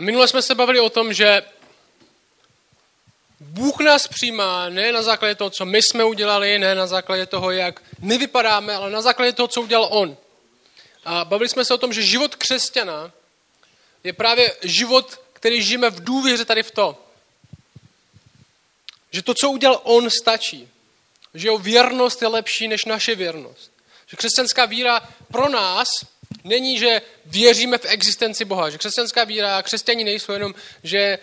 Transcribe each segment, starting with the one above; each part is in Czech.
A minule jsme se bavili o tom, že Bůh nás přijímá ne na základě toho, co my jsme udělali, ne na základě toho, jak my vypadáme, ale na základě toho, co udělal On. A bavili jsme se o tom, že život křesťana je právě život, který žijeme v důvěře tady v to. Že to, co udělal On, stačí. Že jeho věrnost je lepší než naše věrnost. Že křesťanská víra pro nás není, že věříme v existenci Boha. Že křesťanská víra, křesťani nejsou jenom, že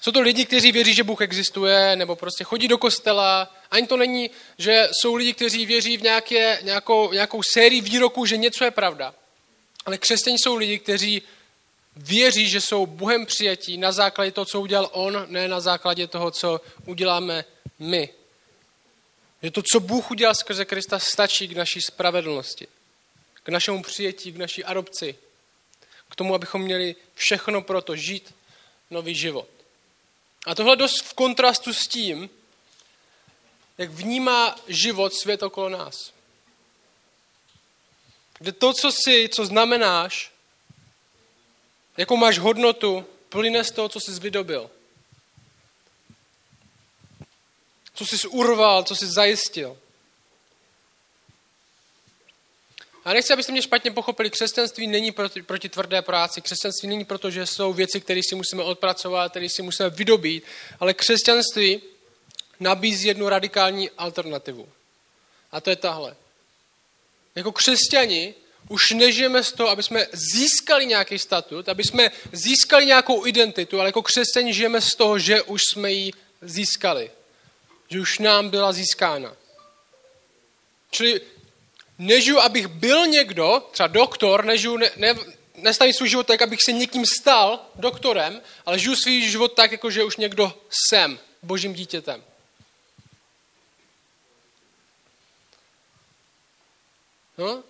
jsou to lidi, kteří věří, že Bůh existuje, nebo prostě chodí do kostela. Ani to není, že jsou lidi, kteří věří v nějaké, nějakou, nějakou sérii výroků, že něco je pravda. Ale křesťani jsou lidi, kteří věří, že jsou Bohem přijatí na základě toho, co udělal On, ne na základě toho, co uděláme my. Že to, co Bůh udělal skrze Krista, stačí k naší spravedlnosti, k našemu přijetí, k naší adopci, k tomu, abychom měli všechno pro to žít nový život. A tohle dost v kontrastu s tím, jak vnímá život svět okolo nás. Kde to, co jsi, co znamenáš, jakou máš hodnotu, plyne z toho, co jsi vydobil. Co jsi urval, co jsi zajistil. A nechci, abyste mě špatně pochopili, křesťanství není proti, proti tvrdé práci, křesťanství není proto, že jsou věci, které si musíme odpracovat, které si musíme vydobít, ale křesťanství nabízí jednu radikální alternativu. A to je tahle. Jako křesťani už nežijeme z toho, aby jsme získali nějaký statut, aby jsme získali nějakou identitu, ale jako křesťani žijeme z toho, že už jsme ji získali. Že už nám byla získána. Čili nežiju, abych byl někdo, třeba doktor, nežiju, ne, ne, nestavím svůj život tak, abych se někým stal doktorem, ale žiju svůj život tak, jako že už někdo jsem božím dítětem. No?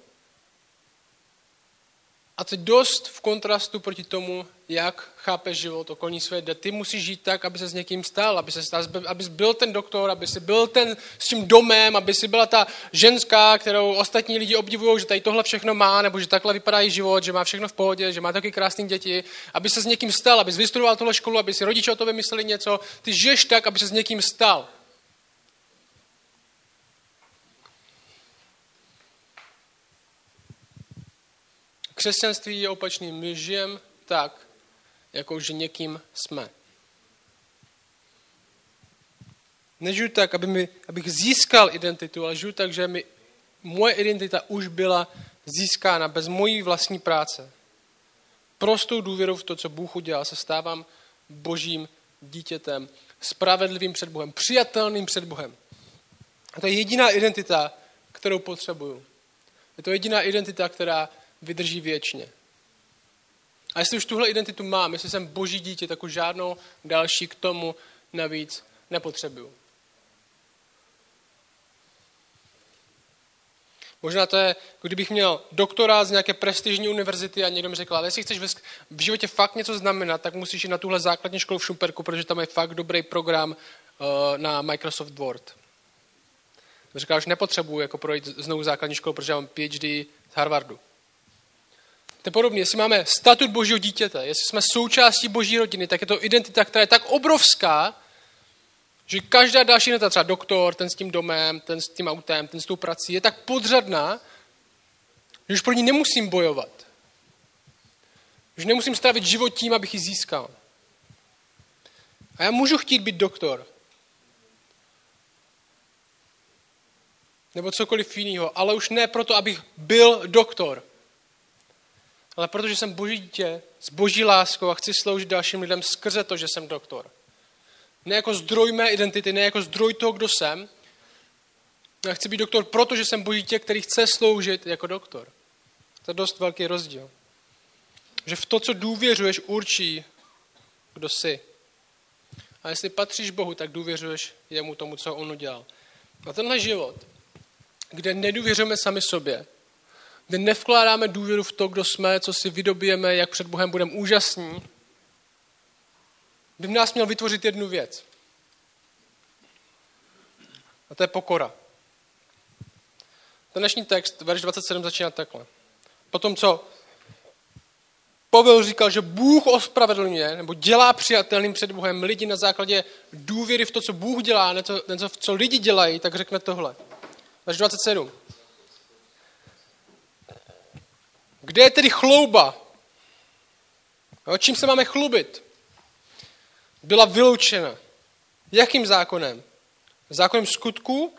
A to je dost v kontrastu proti tomu, jak chápeš život okolní svět, kde ty musíš žít tak, aby se s někým stal, aby se abys byl ten doktor, aby si byl ten s tím domem, aby si byla ta ženská, kterou ostatní lidi obdivují, že tady tohle všechno má, nebo že takhle vypadá její život, že má všechno v pohodě, že má taky krásné děti, aby se s někým stal, aby vystudoval tohle školu, aby si rodiče o to vymysleli něco. Ty žiješ tak, aby se s někým stal. Křesťanství je opačný. My žijeme tak, jako že někým jsme. Nežiju tak, aby mi, abych získal identitu, ale žiju tak, že mi, moje identita už byla získána bez mojí vlastní práce. Prostou důvěrou v to, co Bůh udělal, se stávám božím dítětem, spravedlivým před Bohem, přijatelným před Bohem. A to je jediná identita, kterou potřebuju. Je to jediná identita, která vydrží věčně. A jestli už tuhle identitu mám, jestli jsem boží dítě, tak už žádnou další k tomu navíc nepotřebuju. Možná to je, kdybych měl doktorát z nějaké prestižní univerzity a někdo mi řekl, ale jestli chceš v životě fakt něco znamenat, tak musíš jít na tuhle základní školu v Šumperku, protože tam je fakt dobrý program uh, na Microsoft Word. Říkal, že nepotřebuji jako projít znovu základní školu, protože mám PhD z Harvardu. To je podobně, jestli máme statut božího dítěte, jestli jsme součástí boží rodiny, tak je to identita, která je tak obrovská, že každá další identita, třeba doktor, ten s tím domem, ten s tím autem, ten s tou prací, je tak podřadná, že už pro ní nemusím bojovat. Už nemusím strávit život tím, abych ji získal. A já můžu chtít být doktor. Nebo cokoliv jiného, ale už ne proto, abych byl doktor ale protože jsem boží dítě s boží láskou a chci sloužit dalším lidem skrze to, že jsem doktor. Ne jako zdroj mé identity, ne jako zdroj toho, kdo jsem. Já chci být doktor, protože jsem boží dítě, který chce sloužit jako doktor. To je dost velký rozdíl. Že v to, co důvěřuješ, určí, kdo jsi. A jestli patříš Bohu, tak důvěřuješ jemu tomu, co on udělal. A tenhle život, kde nedůvěřujeme sami sobě, kde nevkládáme důvěru v to, kdo jsme, co si vydobijeme, jak před Bohem budeme úžasní, by nás měl vytvořit jednu věc. A to je pokora. Ten dnešní text, verš 27, začíná takhle. Potom, co Pavel říkal, že Bůh ospravedlňuje nebo dělá přijatelným před Bohem lidi na základě důvěry v to, co Bůh dělá, ne to, ne to co lidi dělají, tak řekne tohle. Verš 27. Kde je tedy chlouba? O čím se máme chlubit? Byla vyloučena. Jakým zákonem? Zákonem skutků?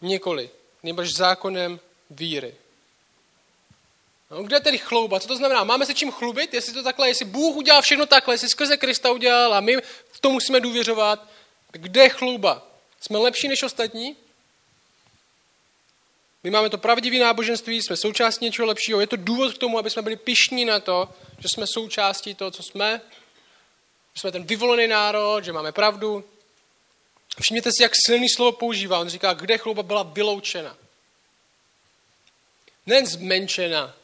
Nikoli. Nebož zákonem víry. No, kde je tedy chlouba? Co to znamená? Máme se čím chlubit? Jestli to takhle, jestli Bůh udělal všechno takhle, jestli skrze Krista udělal a my v tom musíme důvěřovat, kde je chlouba? Jsme lepší než ostatní? My máme to pravdivé náboženství, jsme součástí něčeho lepšího. Je to důvod k tomu, aby jsme byli pišní na to, že jsme součástí toho, co jsme, že jsme ten vyvolený národ, že máme pravdu. Všimněte si, jak silný slovo používá. On říká, kde chlouba byla vyloučena. Nen zmenšena,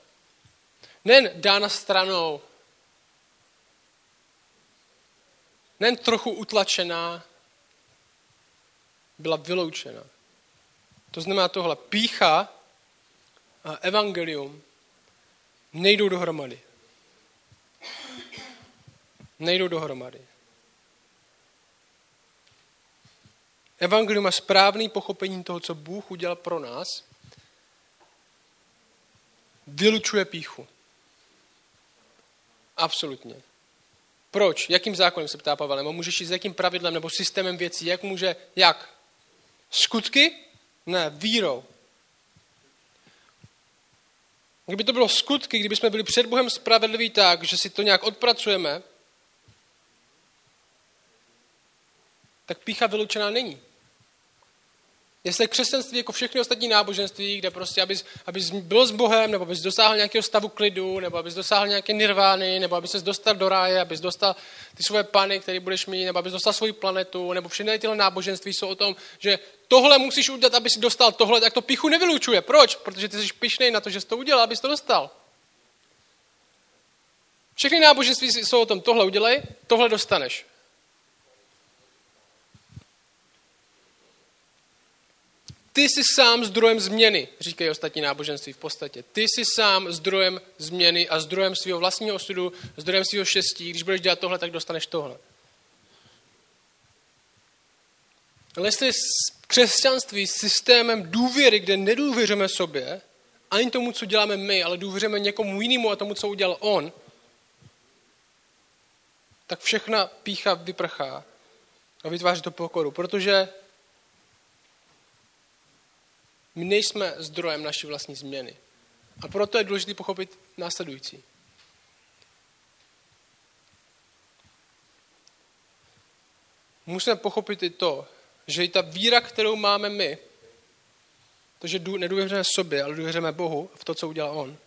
nen dána stranou, nen trochu utlačená, byla vyloučena. To znamená tohle. Pícha a evangelium nejdou dohromady. Nejdou dohromady. Evangelium a správný pochopení toho, co Bůh udělal pro nás, vylučuje píchu. Absolutně. Proč? Jakým zákonem se ptá Pavel? Nebo můžeš jít s jakým pravidlem nebo systémem věcí? Jak může? Jak? Skutky? Ne, vírou. Kdyby to bylo skutky, kdyby jsme byli před Bohem spravedliví tak, že si to nějak odpracujeme, tak pícha vyloučená není. Jestli křesťanství jako všechny ostatní náboženství, kde prostě, abys, abys byl s Bohem, nebo abys dosáhl nějakého stavu klidu, nebo abys dosáhl nějaké nirvány, nebo abys se dostal do ráje, abys dostal ty svoje pany, které budeš mít, nebo abys dostal svoji planetu, nebo všechny tyhle náboženství jsou o tom, že tohle musíš udělat, aby si dostal tohle, tak to pichu nevylučuje. Proč? Protože ty jsi pišnej na to, že jsi to udělal, abys to dostal. Všechny náboženství jsou o tom, tohle udělej, tohle dostaneš. Ty jsi sám zdrojem změny, říkají ostatní náboženství v podstatě. Ty jsi sám zdrojem změny a zdrojem svého vlastního osudu, zdrojem svého štěstí. Když budeš dělat tohle, tak dostaneš tohle. Ale jestli křesťanství s systémem důvěry, kde nedůvěřujeme sobě, ani tomu, co děláme my, ale důvěřujeme někomu jinému a tomu, co udělal on, tak všechna pícha vyprchá a vytváří to pokoru, protože my nejsme zdrojem naší vlastní změny. A proto je důležité pochopit následující. Musíme pochopit i to, že i ta víra, kterou máme my, to, že nedůvěřujeme sobě, ale důvěřujeme Bohu v to, co udělal On,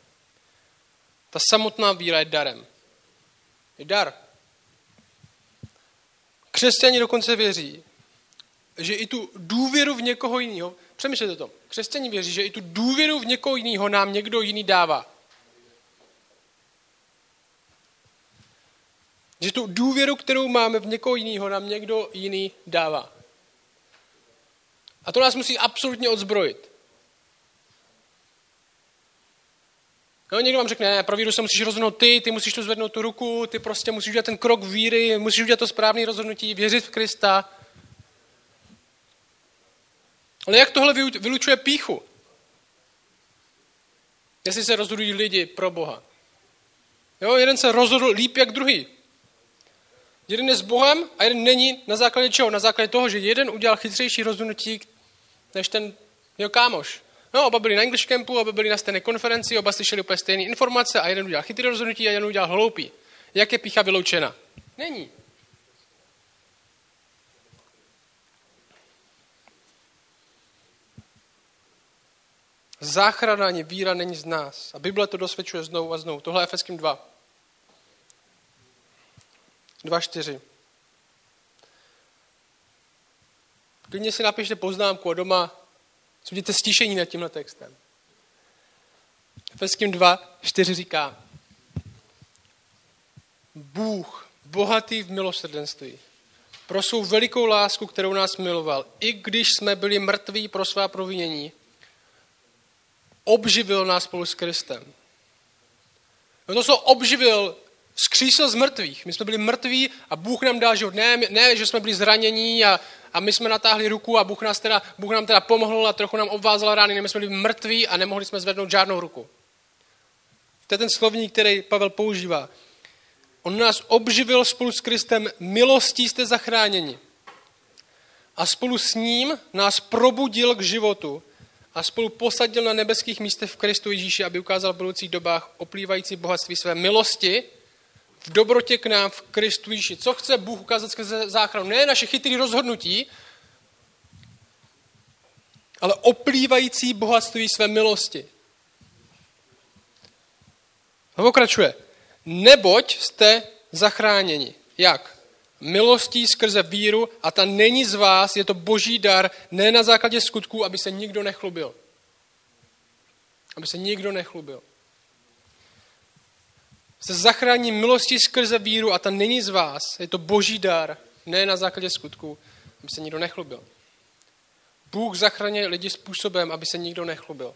ta samotná víra je darem. Je dar. Křesťani dokonce věří, že i tu důvěru v někoho jiného, přemýšlejte to, křesťani věří, že i tu důvěru v někoho jiného nám někdo jiný dává. Že tu důvěru, kterou máme v někoho jiného, nám někdo jiný dává. A to nás musí absolutně odzbrojit. No, někdo vám řekne, ne, pro víru se musíš rozhodnout ty, ty musíš tu zvednout tu ruku, ty prostě musíš udělat ten krok víry, musíš udělat to správné rozhodnutí, věřit v Krista. Ale jak tohle vylučuje píchu? Jestli se rozhodují lidi pro Boha. Jo, jeden se rozhodl líp jak druhý. Jeden je s Bohem a jeden není na základě čeho? Na základě toho, že jeden udělal chytřejší rozhodnutí než ten jeho kámoš. No, oba byli na English campu, oba byli na stejné konferenci, oba slyšeli úplně stejné informace a jeden udělal chytrý rozhodnutí a jeden udělal hloupý. Jak je pícha vyloučena? Není. Záchrana ani víra není z nás. A Bible to dosvědčuje znovu a znovu. Tohle je Efeským 2. 2.4. Klidně si napište poznámku a doma buďte stišení nad tímhle textem. Efeským 2, 4 říká, Bůh, bohatý v milosrdenství, pro svou velikou lásku, kterou nás miloval, i když jsme byli mrtví pro svá provinění, obživil nás spolu s Kristem. No to, co obživil, skřísil z mrtvých. My jsme byli mrtví a Bůh nám dal život. Ne, ne že jsme byli zranění a, a my jsme natáhli ruku a Bůh, nás teda, Bůh nám teda pomohl a trochu nám obvázal rány. Ne, my jsme byli mrtví a nemohli jsme zvednout žádnou ruku. To je ten slovník, který Pavel používá. On nás obživil spolu s Kristem, milostí jste zachráněni. A spolu s ním nás probudil k životu a spolu posadil na nebeských místech v Kristu Ježíši, aby ukázal v budoucích dobách oplývající bohatství své milosti v dobrotě k nám v Kristu Ježíši. Co chce Bůh ukázat skrze záchranu? Ne naše chytré rozhodnutí, ale oplývající bohatství své milosti. A pokračuje. Neboť jste zachráněni. Jak? Milostí skrze víru a ta není z vás, je to boží dar, ne na základě skutků, aby se nikdo nechlubil. Aby se nikdo nechlubil. Jste zachráněni milostí skrze víru a ta není z vás, je to boží dar, ne na základě skutků, aby se nikdo nechlubil. Bůh zachraňuje lidi způsobem, aby se nikdo nechlubil.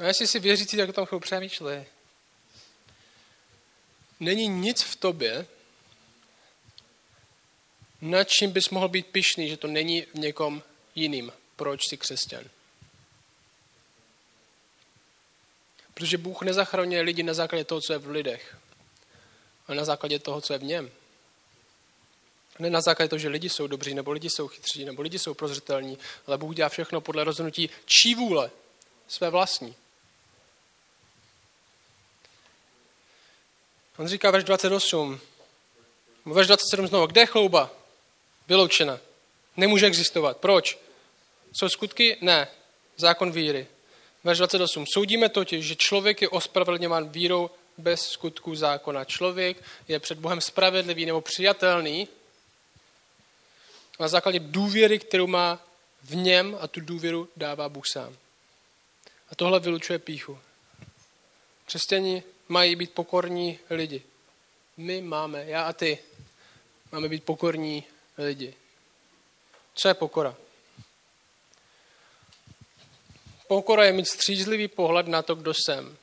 A jestli si věřící, tak o tom chvíli přemýšlej. Není nic v tobě, nad čím bys mohl být pišný, že to není v někom jiným. Proč jsi křesťan? Protože Bůh nezachraňuje lidi na základě toho, co je v lidech, ale na základě toho, co je v něm. Ne na základě toho, že lidi jsou dobří, nebo lidi jsou chytří, nebo lidi jsou prozřetelní, ale Bůh dělá všechno podle rozhodnutí čí vůle, své vlastní. On říká verš 28, verš 27 znovu, kde je chlouba? Vyloučena. Nemůže existovat. Proč? Jsou skutky? Ne. Zákon víry. Verš 28. Soudíme totiž, že člověk je ospravedlňován vírou bez skutků zákona. Člověk je před Bohem spravedlivý nebo přijatelný na základě důvěry, kterou má v něm a tu důvěru dává Bůh sám. A tohle vylučuje píchu. Křesťani mají být pokorní lidi. My máme, já a ty, máme být pokorní lidi. Co je pokora? Pokora je mít střízlivý pohled na to, kdo jsem.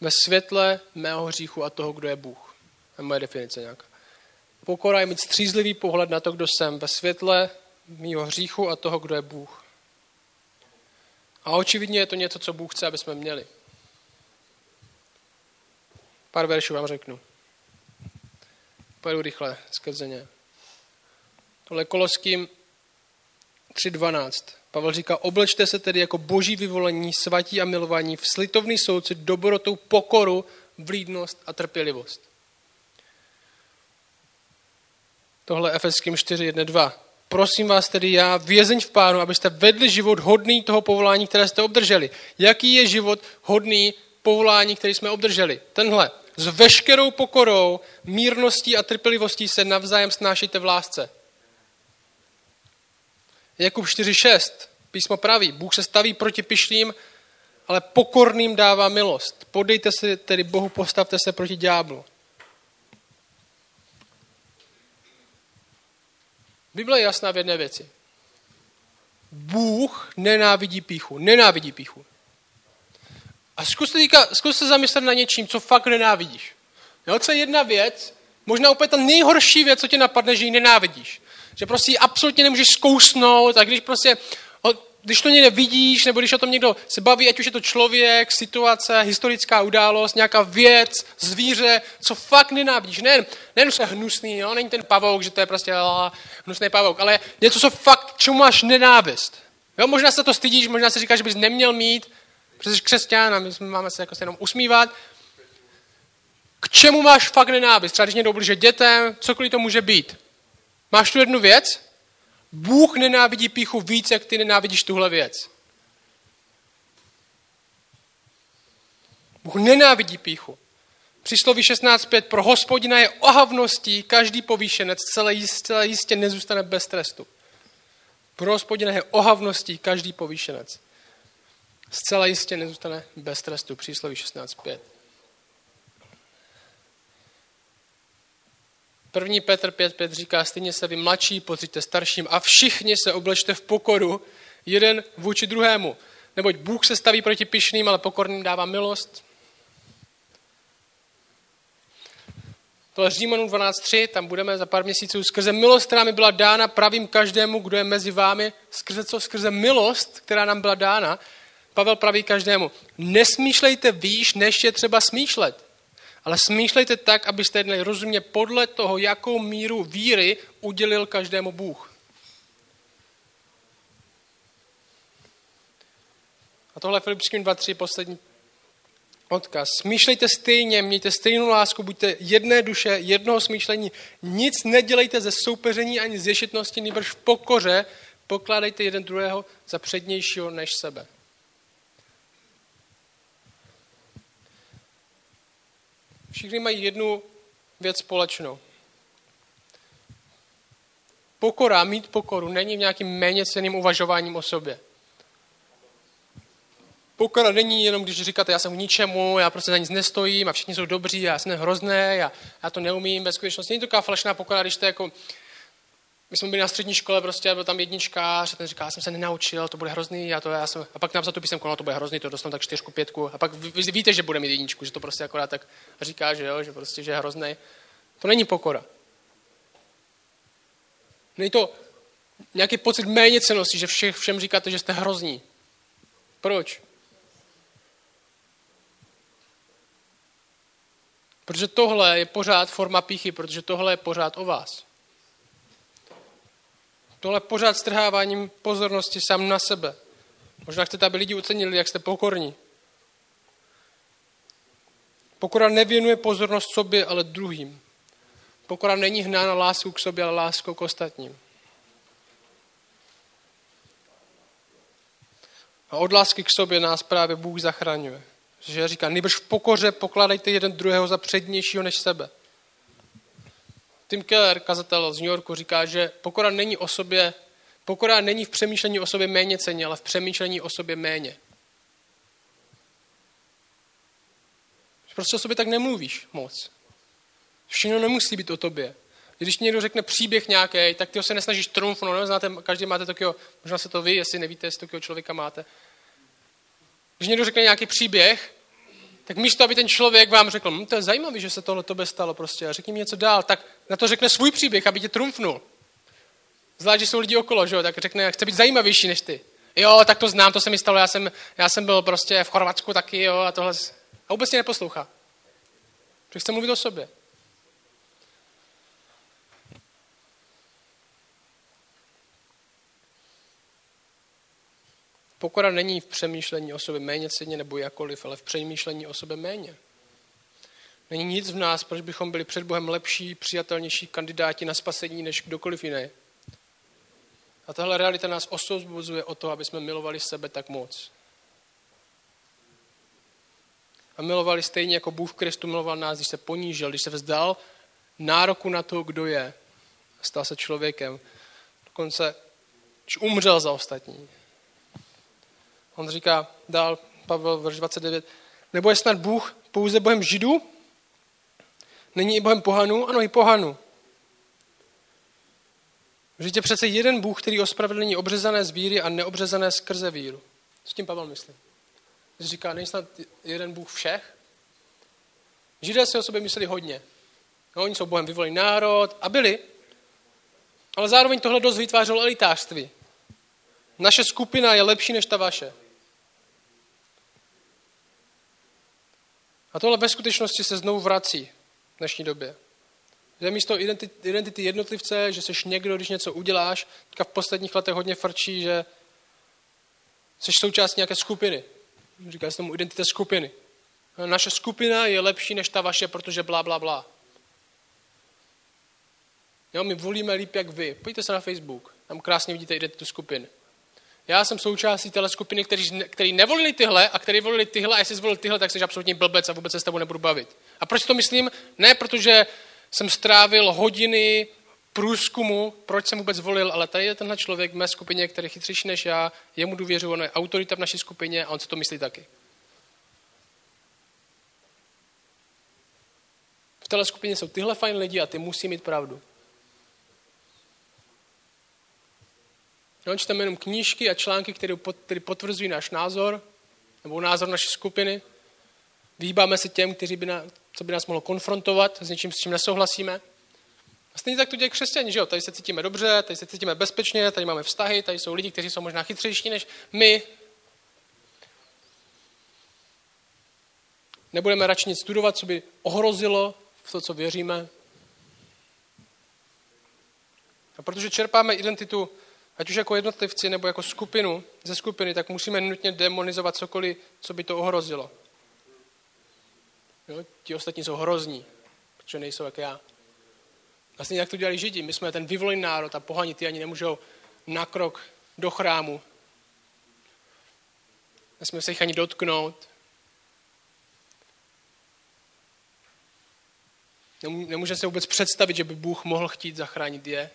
Ve světle mého hříchu a toho, kdo je Bůh. To je moje definice nějaká. Pokora je mít střízlivý pohled na to, kdo jsem. Ve světle mého hříchu a toho, kdo je Bůh. A očividně je to něco, co Bůh chce, aby jsme měli. Pár veršů vám řeknu. Pojedu rychle skrze ně. Tohle Koloským 3.12. Pavel říká, oblečte se tedy jako boží vyvolení, svatí a milovaní, v slitovný souci, dobrotou, pokoru, vlídnost a trpělivost. Tohle Efeským 4.1.2. Prosím vás tedy já, vězeň v pánu, abyste vedli život hodný toho povolání, které jste obdrželi. Jaký je život hodný povolání, který jsme obdrželi? Tenhle. S veškerou pokorou, mírností a trpělivostí se navzájem snášíte v lásce. Jakub 4.6. Písmo praví, Bůh se staví proti pišným, ale pokorným dává milost. Podejte se tedy Bohu, postavte se proti ďáblu. Bible je jasná v jedné věci. Bůh nenávidí píchu. Nenávidí píchu. A zkus, teďka, zkus se zamyslet na něčím, co fakt nenávidíš. Jo, co je jedna věc, možná úplně ta nejhorší věc, co tě napadne, že ji nenávidíš. Že prostě ji absolutně nemůžeš zkousnout a když prostě, když to někde vidíš, nebo když o tom někdo se baví, ať už je to člověk, situace, historická událost, nějaká věc, zvíře, co fakt nenávidíš. Nejen, nejen se hnusný, jo? není ten pavouk, že to je prostě lá, hnusný pavouk, ale něco, co fakt, čemu máš nenávist. Jo, možná se to stydíš, možná si říkáš, že bys neměl mít, protože jsi křesťan a my máme se jako se jenom usmívat. K čemu máš fakt nenávist? Třeba když někdo ubliže dětem, cokoliv to může být. Máš tu jednu věc? Bůh nenávidí píchu víc, jak ty nenávidíš tuhle věc. Bůh nenávidí píchu. Přísloví 16.5. Pro hospodina je ohavností každý povýšenec, celé jistě, jistě nezůstane bez trestu. Pro hospodina je ohavností každý povýšenec. Zcela jistě nezůstane bez trestu. Přísloví 16.5. První Petr 5.5 říká, stejně se vy mladší, pozříte starším a všichni se oblečte v pokoru, jeden vůči druhému. Neboť Bůh se staví proti pišným, ale pokorným dává milost. To je Římanům 12.3, tam budeme za pár měsíců. Skrze milost, která mi byla dána, pravím každému, kdo je mezi vámi. Skrze co? Skrze milost, která nám byla dána. Pavel praví každému. Nesmýšlejte výš, než je třeba smýšlet. Ale smýšlejte tak, abyste jednali rozumně podle toho, jakou míru víry udělil každému Bůh. A tohle je Filipským 2.3, poslední odkaz. Smýšlejte stejně, mějte stejnou lásku, buďte jedné duše, jednoho smýšlení. Nic nedělejte ze soupeření ani z ješitnosti, nebož v pokoře pokládejte jeden druhého za přednějšího než sebe. Všichni mají jednu věc společnou. Pokora, mít pokoru, není v nějakým méně ceným uvažováním o sobě. Pokora není jenom, když říkáte, já jsem k ničemu, já prostě za nic nestojím a všichni jsou dobří, já jsem hrozný, já, já to neumím, ve skutečnosti není to taková falešná pokora, když to jako, my jsme byli na střední škole, prostě byl tam jedničkář a ten říká, já jsem se nenaučil, to bude hrozný, já to, já jsem, a pak napsal tu písemku, no to bude hrozný, to dostanu tak čtyřku, pětku, a pak vy, víte, že bude mít jedničku, že to prostě akorát tak říká, že jo, že prostě, že je hrozný. To není pokora. Není to nějaký pocit méně cenosti, že všech, všem říkáte, že jste hrozní. Proč? Protože tohle je pořád forma píchy, protože tohle je pořád o vás. Tohle pořád strháváním pozornosti sám na sebe. Možná chcete, aby lidi ocenili, jak jste pokorní. Pokora nevěnuje pozornost sobě, ale druhým. Pokora není hnána láskou k sobě, ale láskou k ostatním. A od lásky k sobě nás právě Bůh zachraňuje. Že říká, nejbrž v pokoře pokládejte jeden druhého za přednějšího než sebe. Tim Keller, kazatel z New Yorku, říká, že pokora není o sobě, pokora není v přemýšlení o sobě méně ceně, ale v přemýšlení o sobě méně. Prostě o sobě tak nemluvíš moc. Všechno nemusí být o tobě. Když někdo řekne příběh nějaký, tak ty ho se nesnažíš trumfnout, no, znáte, každý máte takového, možná se to vy, jestli nevíte, jestli takového člověka máte. Když někdo řekne nějaký příběh, tak místo, aby ten člověk vám řekl, hm, to je zajímavé, že se tohle tobě stalo prostě, a řekni mi něco dál, tak na to řekne svůj příběh, aby tě trumfnul. Zvlášť, že jsou lidi okolo, že jo, tak řekne, chce být zajímavější než ty. Jo, tak to znám, to se mi stalo, já jsem, já jsem byl prostě v Chorvatsku taky, jo, a tohle. A vůbec tě neposlouchá. Protože chce mluvit o sobě. Pokora není v přemýšlení o sobě méně cenně nebo jakoliv, ale v přemýšlení o sobě méně. Není nic v nás, proč bychom byli před Bohem lepší, přijatelnější kandidáti na spasení než kdokoliv jiný. A tahle realita nás osvobozuje o to, aby jsme milovali sebe tak moc. A milovali stejně jako Bůh Kristu miloval nás, když se ponížil, když se vzdal nároku na to, kdo je. Stal se člověkem. Dokonce, když umřel za ostatní. On říká dál, Pavel, verš 29, nebo je snad Bůh pouze Bohem Židů? Není i Bohem pohanů? Ano, i pohanů. Vždyť je přece jeden Bůh, který ospravedlní obřezané z víry a neobřezané skrze víru. Co tím Pavel myslí? Když říká, není snad jeden Bůh všech? Židé si o sobě mysleli hodně. No, oni jsou Bohem vyvolený národ a byli. Ale zároveň tohle dost vytvářelo elitářství. Naše skupina je lepší než ta vaše. A tohle ve skutečnosti se znovu vrací v dnešní době. Že místo identity jednotlivce, že jsi někdo, když něco uděláš, teďka v posledních letech hodně frčí, že jsi součástí nějaké skupiny. Říká se tomu identita skupiny. Naše skupina je lepší než ta vaše, protože blá, blá, blá. Jo, my volíme líp jak vy. Pojďte se na Facebook, tam krásně vidíte identitu skupiny. Já jsem součástí téhle skupiny, který, který nevolili tyhle a který volili tyhle a jestli zvolil tyhle, tak jsi absolutně blbec a vůbec se s tebou nebudu bavit. A proč to myslím? Ne protože jsem strávil hodiny průzkumu, proč jsem vůbec volil, ale tady je tenhle člověk v mé skupině, který je chytřejší než já, jemu důvěřuji, on je autorita v naší skupině a on si to myslí taky. V téhle skupině jsou tyhle fajn lidi a ty musí mít pravdu. No, čteme jenom knížky a články, které, potvrzují náš názor, nebo názor naší skupiny. Vyhýbáme se těm, kteří by na, co by nás mohlo konfrontovat s něčím, s čím nesouhlasíme. A stejně tak to děje křesťani, že jo? Tady se cítíme dobře, tady se cítíme bezpečně, tady máme vztahy, tady jsou lidi, kteří jsou možná chytřejší než my. Nebudeme radši nic studovat, co by ohrozilo v to, co věříme. A protože čerpáme identitu, ať už jako jednotlivci nebo jako skupinu, ze skupiny, tak musíme nutně demonizovat cokoliv, co by to ohrozilo. Jo? Ti ostatní jsou hrozní, protože nejsou jak já. Vlastně jak to dělali Židi. My jsme ten vyvolený národ a pohani ty ani nemůžou na krok do chrámu. Nesmíme se jich ani dotknout. Nemůžeme se vůbec představit, že by Bůh mohl chtít zachránit je.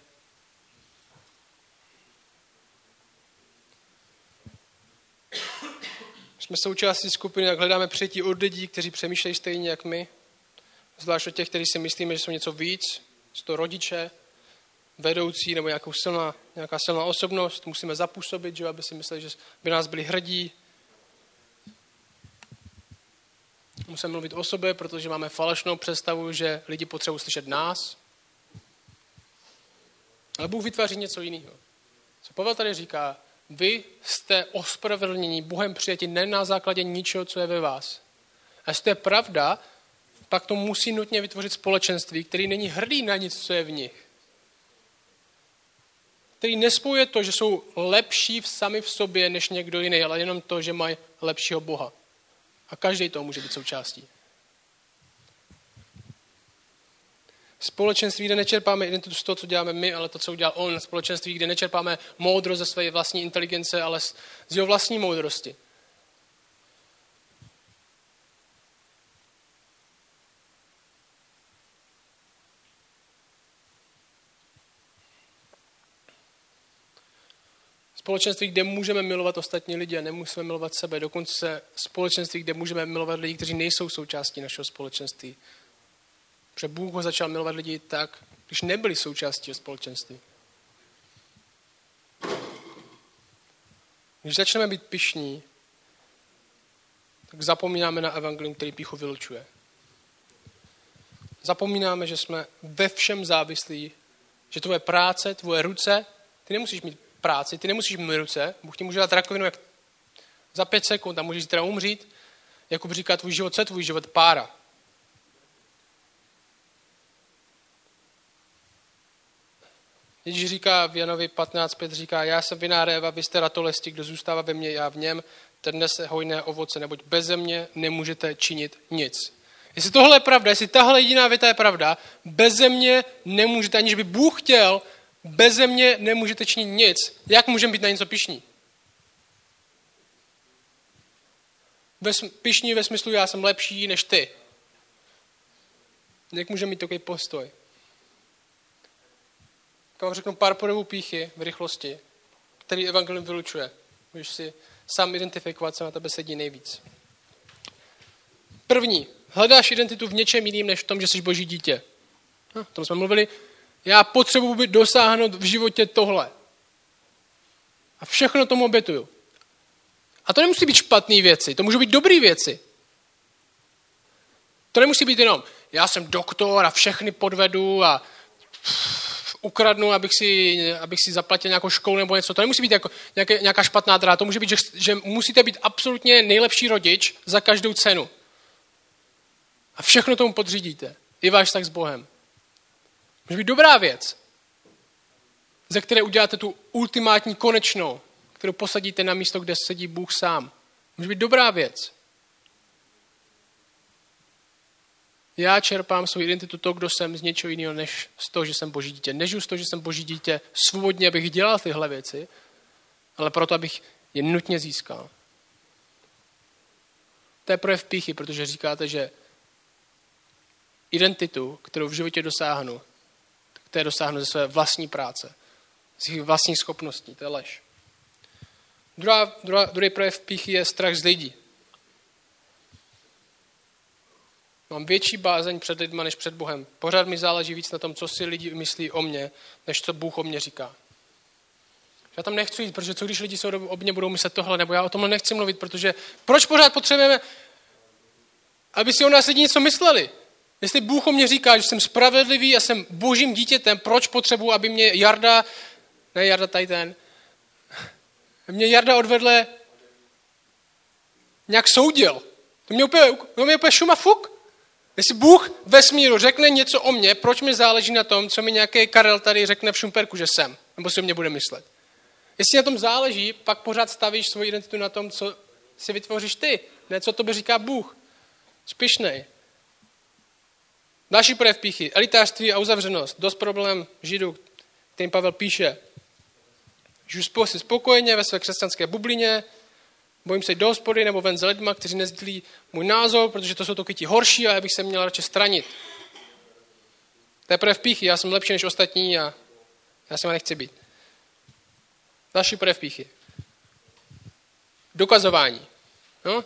Jsme součástí skupiny, jak hledáme přijetí od lidí, kteří přemýšlejí stejně jak my. Zvlášť od těch, kteří si myslíme, že jsou něco víc. Jsou to rodiče, vedoucí nebo nějakou silná, nějaká silná osobnost. Musíme zapůsobit, že aby si mysleli, že by nás byli hrdí. Musíme mluvit o sobě, protože máme falešnou představu, že lidi potřebují slyšet nás. Ale Bůh vytváří něco jiného. Co Pavel tady říká, vy jste ospravedlnění Bohem přijati ne na základě ničeho, co je ve vás. A jestli to je pravda, pak to musí nutně vytvořit společenství, který není hrdý na nic, co je v nich. Který nespojuje to, že jsou lepší sami v sobě než někdo jiný, ale jenom to, že mají lepšího Boha. A každý toho může být součástí. Společenství, kde nečerpáme identitu z toho, co děláme my, ale to, co udělal on. Společenství, kde nečerpáme moudrost ze své vlastní inteligence, ale z jeho vlastní moudrosti. Společenství, kde můžeme milovat ostatní lidi a nemusíme milovat sebe. Dokonce společenství, kde můžeme milovat lidi, kteří nejsou součástí našeho společenství. Protože Bůh ho začal milovat lidi tak, když nebyli součástí společenství. Když začneme být pišní, tak zapomínáme na evangelium, který píchu vylučuje. Zapomínáme, že jsme ve všem závislí, že tvoje práce, tvoje ruce, ty nemusíš mít práci, ty nemusíš mít ruce, Bůh ti může dát rakovinu jak za pět sekund a můžeš teda umřít. Jakub říká, tvůj život, co je tvůj život? Pára. Ježíš říká v Janovi 15.5, říká, já jsem viná réva, vy jste ratolesti, kdo zůstává ve mně, já v něm, ten nese hojné ovoce, neboť bez mě nemůžete činit nic. Jestli tohle je pravda, jestli tahle jediná věta je pravda, bez země nemůžete, aniž by Bůh chtěl, bez země nemůžete činit nic. Jak můžeme být na něco pišní? pišní ve smyslu, já jsem lepší než ty. Jak můžeme mít takový postoj? Tak vám řeknu pár projevů píchy v rychlosti, který evangelium vylučuje. Můžeš si sám identifikovat, co na tebe sedí nejvíc. První. Hledáš identitu v něčem jiným, než v tom, že jsi boží dítě. No, tom jsme mluvili. Já potřebuji být dosáhnout v životě tohle. A všechno tomu obětuju. A to nemusí být špatné věci, to můžou být dobré věci. To nemusí být jenom, já jsem doktor a všechny podvedu a ukradnu, abych si, abych si zaplatil nějakou školu nebo něco. To nemusí být jako nějaké, nějaká špatná dráha. To může být, že, že musíte být absolutně nejlepší rodič za každou cenu. A všechno tomu podřídíte. I váš tak s Bohem. Může být dobrá věc, ze které uděláte tu ultimátní konečnou, kterou posadíte na místo, kde sedí Bůh sám. Může být dobrá věc. Já čerpám svou identitu to, kdo jsem z něčeho jiného, než z toho, že jsem boží dítě. Nežiju z toho, že jsem boží dítě svobodně, abych dělal tyhle věci, ale proto, abych je nutně získal. To je projev píchy, protože říkáte, že identitu, kterou v životě dosáhnu, které dosáhnu ze své vlastní práce, z jejich vlastních schopností. To je lež. Druhá, druhá, druhý projev píchy je strach z lidí. Mám větší bázeň před lidmi než před Bohem. Pořád mi záleží víc na tom, co si lidi myslí o mně, než co Bůh o mě říká. Já tam nechci jít, protože co když lidi se o mě budou myslet tohle, nebo já o tomhle nechci mluvit, protože proč pořád potřebujeme, aby si o nás lidi něco mysleli? Jestli Bůh o mě říká, že jsem spravedlivý a jsem božím dítětem, proč potřebuji, aby mě Jarda, ne Jarda tady ten, mě Jarda odvedle nějak soudil. To mě úplně, to mě úplně šuma fuk. Jestli Bůh ve smíru řekne něco o mně, proč mi záleží na tom, co mi nějaký Karel tady řekne v Šumperku, že jsem, nebo si o mě bude myslet. Jestli na tom záleží, pak pořád stavíš svoji identitu na tom, co si vytvoříš ty, ne co to by říká Bůh. Spišnej. Další projev píchy, elitářství a uzavřenost. Dost problém židů, kterým Pavel píše. Žiju si spokojeně ve své křesťanské bublině, bojím se jít do hospody nebo ven s lidma, kteří nezdílí můj názor, protože to jsou to ti horší a já bych se měl radši stranit. To je projev píchy, já jsem lepší než ostatní a já se nechci být. Další projev píchy. Dokazování. No?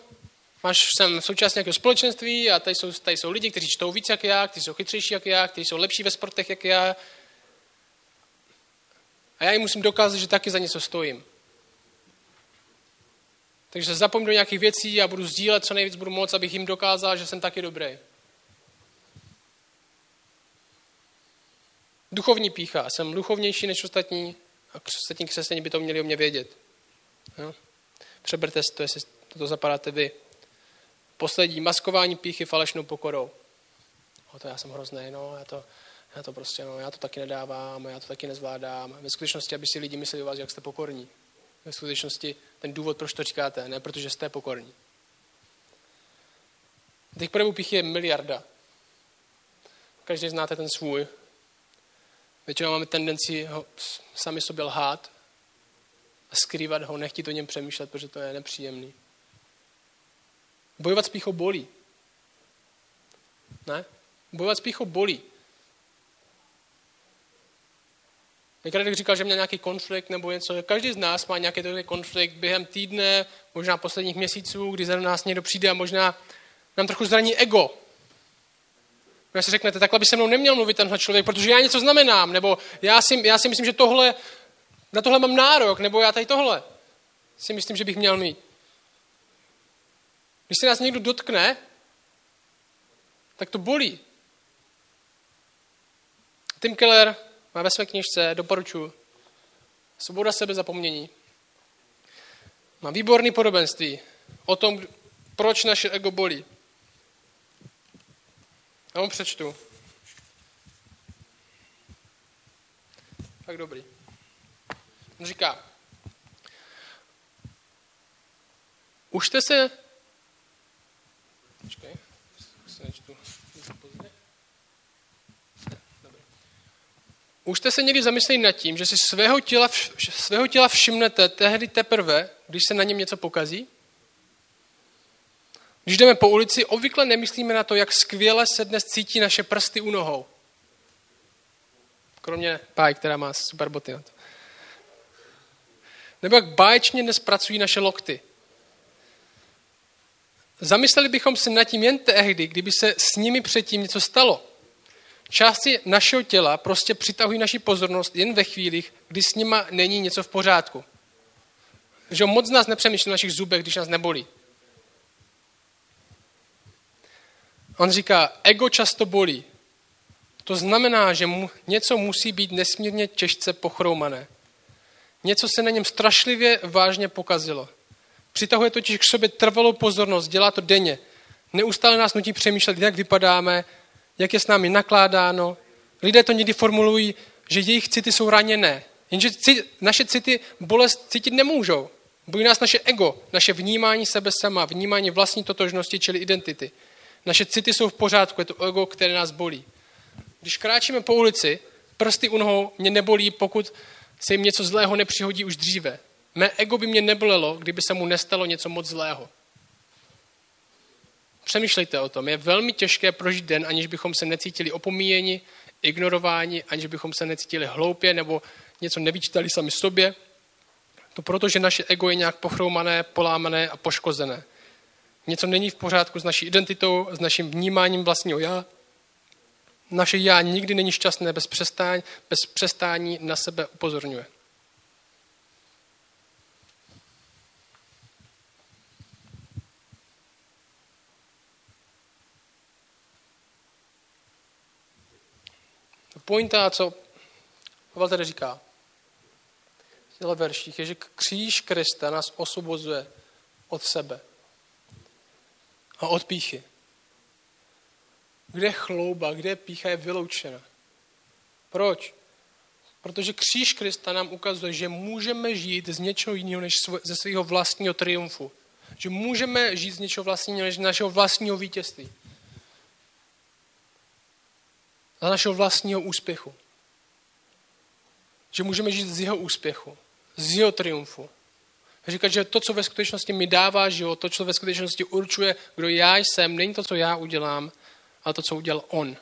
Máš sem součást nějakého společenství a tady jsou, tady jsou lidi, kteří čtou víc jak já, kteří jsou chytřejší jak já, kteří jsou lepší ve sportech jak já. A já jim musím dokázat, že taky za něco stojím. Takže se zapomenu do nějakých věcí a budu sdílet, co nejvíc budu moc, abych jim dokázal, že jsem taky dobrý. Duchovní pícha. Jsem duchovnější než ostatní a ostatní křesťané by to měli o mě vědět. Jo? Přeberte si to, jestli to zapadáte vy. Poslední, maskování píchy falešnou pokorou. O to já jsem hrozný, no, já to, já to prostě, no, já to taky nedávám, já to taky nezvládám. Ve skutečnosti, aby si lidi mysleli o vás, jak jste pokorní. Ve skutečnosti ten důvod, proč to říkáte, ne protože jste pokorní. Těch projevů píchy je miliarda. Každý znáte ten svůj. Většinou máme tendenci ho sami sobě lhát a skrývat ho, nechtít o něm přemýšlet, protože to je nepříjemný. Bojovat s bolí. Ne? Bojovat s bolí. Někdy říkal, že měl nějaký konflikt nebo něco. Každý z nás má nějaký takový konflikt během týdne, možná posledních měsíců, kdy za nás někdo přijde a možná nám trochu zraní ego. Vy si řeknete, takhle by se mnou neměl mluvit tenhle člověk, protože já něco znamenám, nebo já si, já si myslím, že tohle, na tohle mám nárok, nebo já tady tohle si myslím, že bych měl mít. Když se nás někdo dotkne, tak to bolí. Tim Keller má ve své knižce, doporučuji, Svoboda sebezapomnění. Má výborný podobenství o tom, proč naše ego bolí. Já vám přečtu. Tak dobrý. On říká, už jste se Počkej, se nečtu. Už jste se někdy zamysleli nad tím, že si svého těla, svého těla všimnete tehdy teprve, když se na něm něco pokazí? Když jdeme po ulici, obvykle nemyslíme na to, jak skvěle se dnes cítí naše prsty u nohou. Kromě páj, která má super boty na to. Nebo jak báječně dnes pracují naše lokty. Zamysleli bychom se nad tím jen tehdy, kdyby se s nimi předtím něco stalo. Části našeho těla prostě přitahují naši pozornost jen ve chvílích, kdy s nima není něco v pořádku. Že moc z nás nepřemýšlí o našich zubech, když nás nebolí. On říká, ego často bolí. To znamená, že mu, něco musí být nesmírně těžce pochroumané. Něco se na něm strašlivě vážně pokazilo. Přitahuje totiž k sobě trvalou pozornost, dělá to denně. Neustále nás nutí přemýšlet, jak vypadáme, jak je s námi nakládáno. Lidé to někdy formulují, že jejich city jsou raněné. Jenže cit, naše city bolest cítit nemůžou. Bojí nás naše ego, naše vnímání sebe sama, vnímání vlastní totožnosti, čili identity. Naše city jsou v pořádku, je to ego, které nás bolí. Když kráčíme po ulici, prsty u nohou mě nebolí, pokud se jim něco zlého nepřihodí už dříve. Mé ego by mě nebolelo, kdyby se mu nestalo něco moc zlého. Přemýšlejte o tom. Je velmi těžké prožít den, aniž bychom se necítili opomíjeni, ignorováni, aniž bychom se necítili hloupě nebo něco nevyčítali sami sobě. To proto, že naše ego je nějak pochroumané, polámané a poškozené. Něco není v pořádku s naší identitou, s naším vnímáním vlastního já. Naše já nikdy není šťastné bez přestání, bez přestání na sebe upozorňuje. Pointa, co Pavel tady říká, v těchto verších, je, že kříž Krista nás osvobozuje od sebe a od píchy. Kde chlouba, kde pícha je vyloučena. Proč? Protože kříž Krista nám ukazuje, že můžeme žít z něčeho jiného než ze svého vlastního triumfu. Že můžeme žít z něčeho vlastního než z našeho vlastního vítězství. Z našeho vlastního úspěchu. Že můžeme žít z jeho úspěchu, z jeho triumfu. Říkat, že to, co ve skutečnosti mi dává život, to, co ve skutečnosti určuje, kdo já jsem, není to, co já udělám, ale to, co udělal on.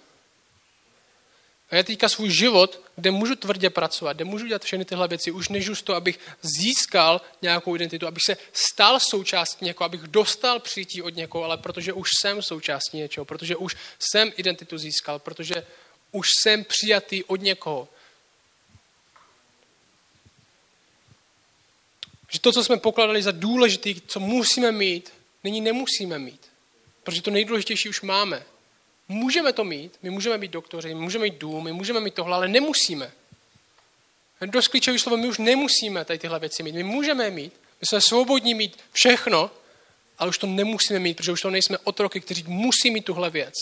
A já teďka svůj život, kde můžu tvrdě pracovat, kde můžu dělat všechny tyhle věci, už nežu z toho, abych získal nějakou identitu, abych se stal součástí někoho, abych dostal přijítí od někoho, ale protože už jsem součástí něčeho, protože už jsem identitu získal, protože už jsem přijatý od někoho. Že to, co jsme pokladali za důležitý, co musíme mít, nyní nemusíme mít. Protože to nejdůležitější už máme. Můžeme to mít, my můžeme být doktoři, my můžeme mít dům, my můžeme mít tohle, ale nemusíme. Dost klíčový slovo, my už nemusíme tady tyhle věci mít. My můžeme mít, my jsme svobodní mít všechno, ale už to nemusíme mít, protože už to nejsme otroky, kteří musí mít tuhle věc.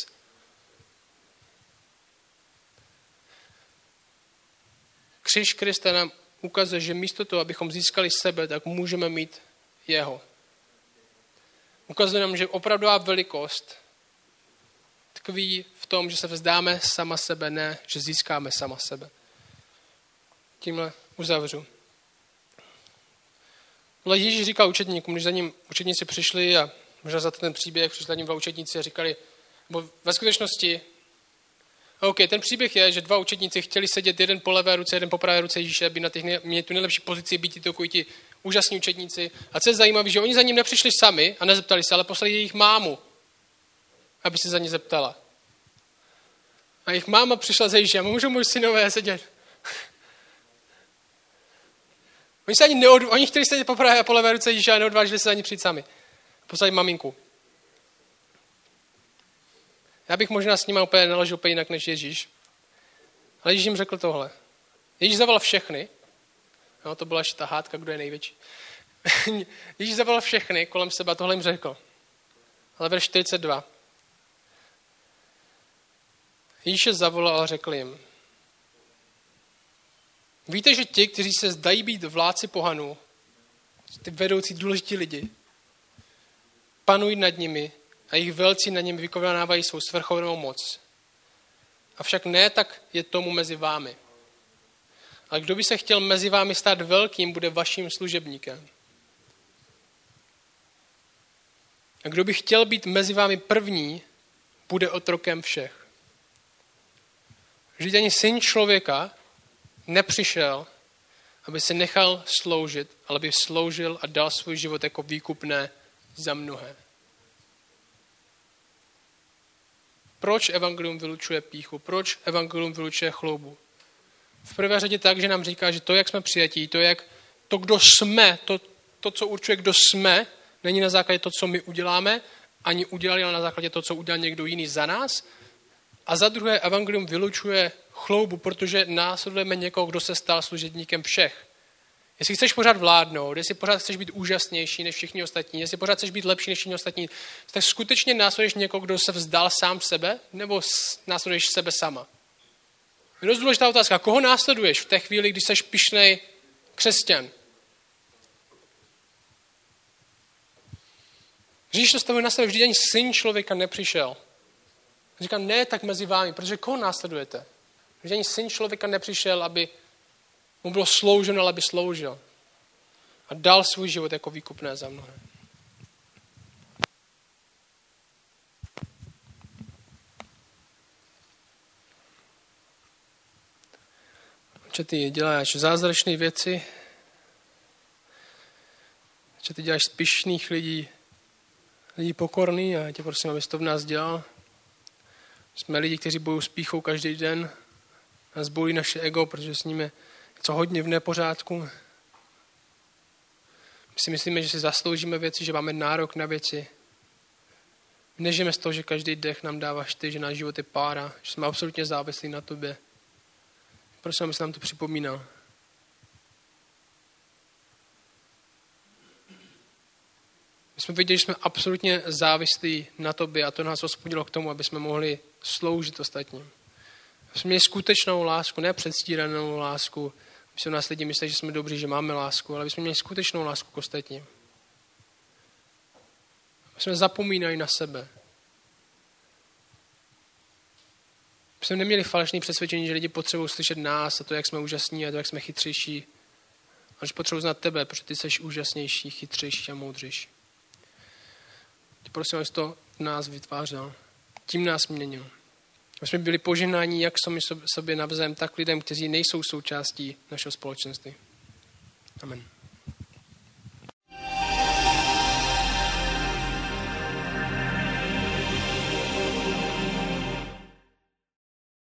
Křiž Krista nám ukazuje, že místo toho, abychom získali sebe, tak můžeme mít jeho. Ukazuje nám, že opravdová velikost tkví v tom, že se vzdáme sama sebe, ne, že získáme sama sebe. Tímhle uzavřu. Ale Ježíš říká učetníkům, když za ním učetníci přišli a možná za ten příběh přišli za ním dva učetníci a říkali, bo ve skutečnosti, OK, ten příběh je, že dva učetníci chtěli sedět jeden po levé ruce, jeden po pravé ruce Ježíše, aby na těch měli tu nejlepší pozici, být takový ti úžasní učetníci. A co je zajímavé, že oni za ním nepřišli sami a nezeptali se, ale poslali jejich mámu aby se za ně zeptala. A jejich máma přišla za Ježíšem, můžu můj synové sedět? Oni, se ani neod... Oni chtěli sedět po pravé a po levé ruce Ježíše a neodvážili se ani přijít sami. Poslali maminku. Já bych možná s nimi úplně naložil úplně jinak než Ježíš. Ale Ježíš jim řekl tohle. Ježíš zavolal všechny. No, to byla ještě ta hádka, kdo je největší. Ježíš zavolal všechny kolem sebe a tohle jim řekl. Ale verš 42. Ježíše zavolal a řekl jim, víte, že ti, kteří se zdají být vládci pohanů, ty vedoucí důležití lidi, panují nad nimi a jejich velcí nad nimi vykonávají svou svrchovnou moc. Avšak ne tak je tomu mezi vámi. Ale kdo by se chtěl mezi vámi stát velkým, bude vaším služebníkem. A kdo by chtěl být mezi vámi první, bude otrokem všech. Vždyť ani syn člověka nepřišel, aby se nechal sloužit, ale aby sloužil a dal svůj život jako výkupné za mnohé. Proč evangelium vylučuje píchu? Proč evangelium vylučuje chloubu? V prvé řadě tak, že nám říká, že to, jak jsme přijatí, to, jak, to kdo jsme, to, to, co určuje, kdo jsme, není na základě to, co my uděláme, ani udělali, ale na základě to, co udělal někdo jiný za nás, a za druhé, evangelium vylučuje chloubu, protože následujeme někoho, kdo se stal služebníkem všech. Jestli chceš pořád vládnout, jestli pořád chceš být úžasnější než všichni ostatní, jestli pořád chceš být lepší než všichni ostatní, tak skutečně následuješ někoho, kdo se vzdal sám sebe, nebo následuješ sebe sama? Je dost důležitá otázka. Koho následuješ v té chvíli, když jsi pišnej křesťan? Říš to stavuje na sebe, vždy ani syn člověka nepřišel, Říká, ne tak mezi vámi, protože koho následujete? Že ani syn člověka nepřišel, aby mu bylo slouženo, ale aby sloužil. A dal svůj život jako výkupné za mnohé. Že ty děláš zázračné věci, že ty děláš spišných lidí, lidí pokorný a já tě prosím, abys to v nás dělal. Jsme lidi, kteří bojují s píchou každý den a zbojí naše ego, protože s nimi co hodně v nepořádku. My si myslíme, že si zasloužíme věci, že máme nárok na věci. Nežijeme z toho, že každý dech nám dáváš ty, že náš život je pára, že jsme absolutně závislí na tobě. Prosím, aby se nám to připomínal. My jsme viděli, že jsme absolutně závislí na tobě a to nás hospodilo k tomu, aby jsme mohli sloužit ostatním. Jsme měli skutečnou lásku, ne předstíranou lásku. My se nás lidi myslí, že jsme dobří, že máme lásku, ale aby jsme měli skutečnou lásku k ostatním. Aby jsme zapomínali na sebe. My jsme neměli falešné přesvědčení, že lidi potřebují slyšet nás a to, jak jsme úžasní a to, jak jsme chytřejší. A že potřebují znát tebe, protože ty jsi úžasnější, chytřejší a moudřejší. Ty prosím, abys to v nás vytvářel. Tím nás měnil. Aby jsme byli poženáni jak sami sobě navzájem, tak lidem, kteří nejsou součástí našeho společenství. Amen.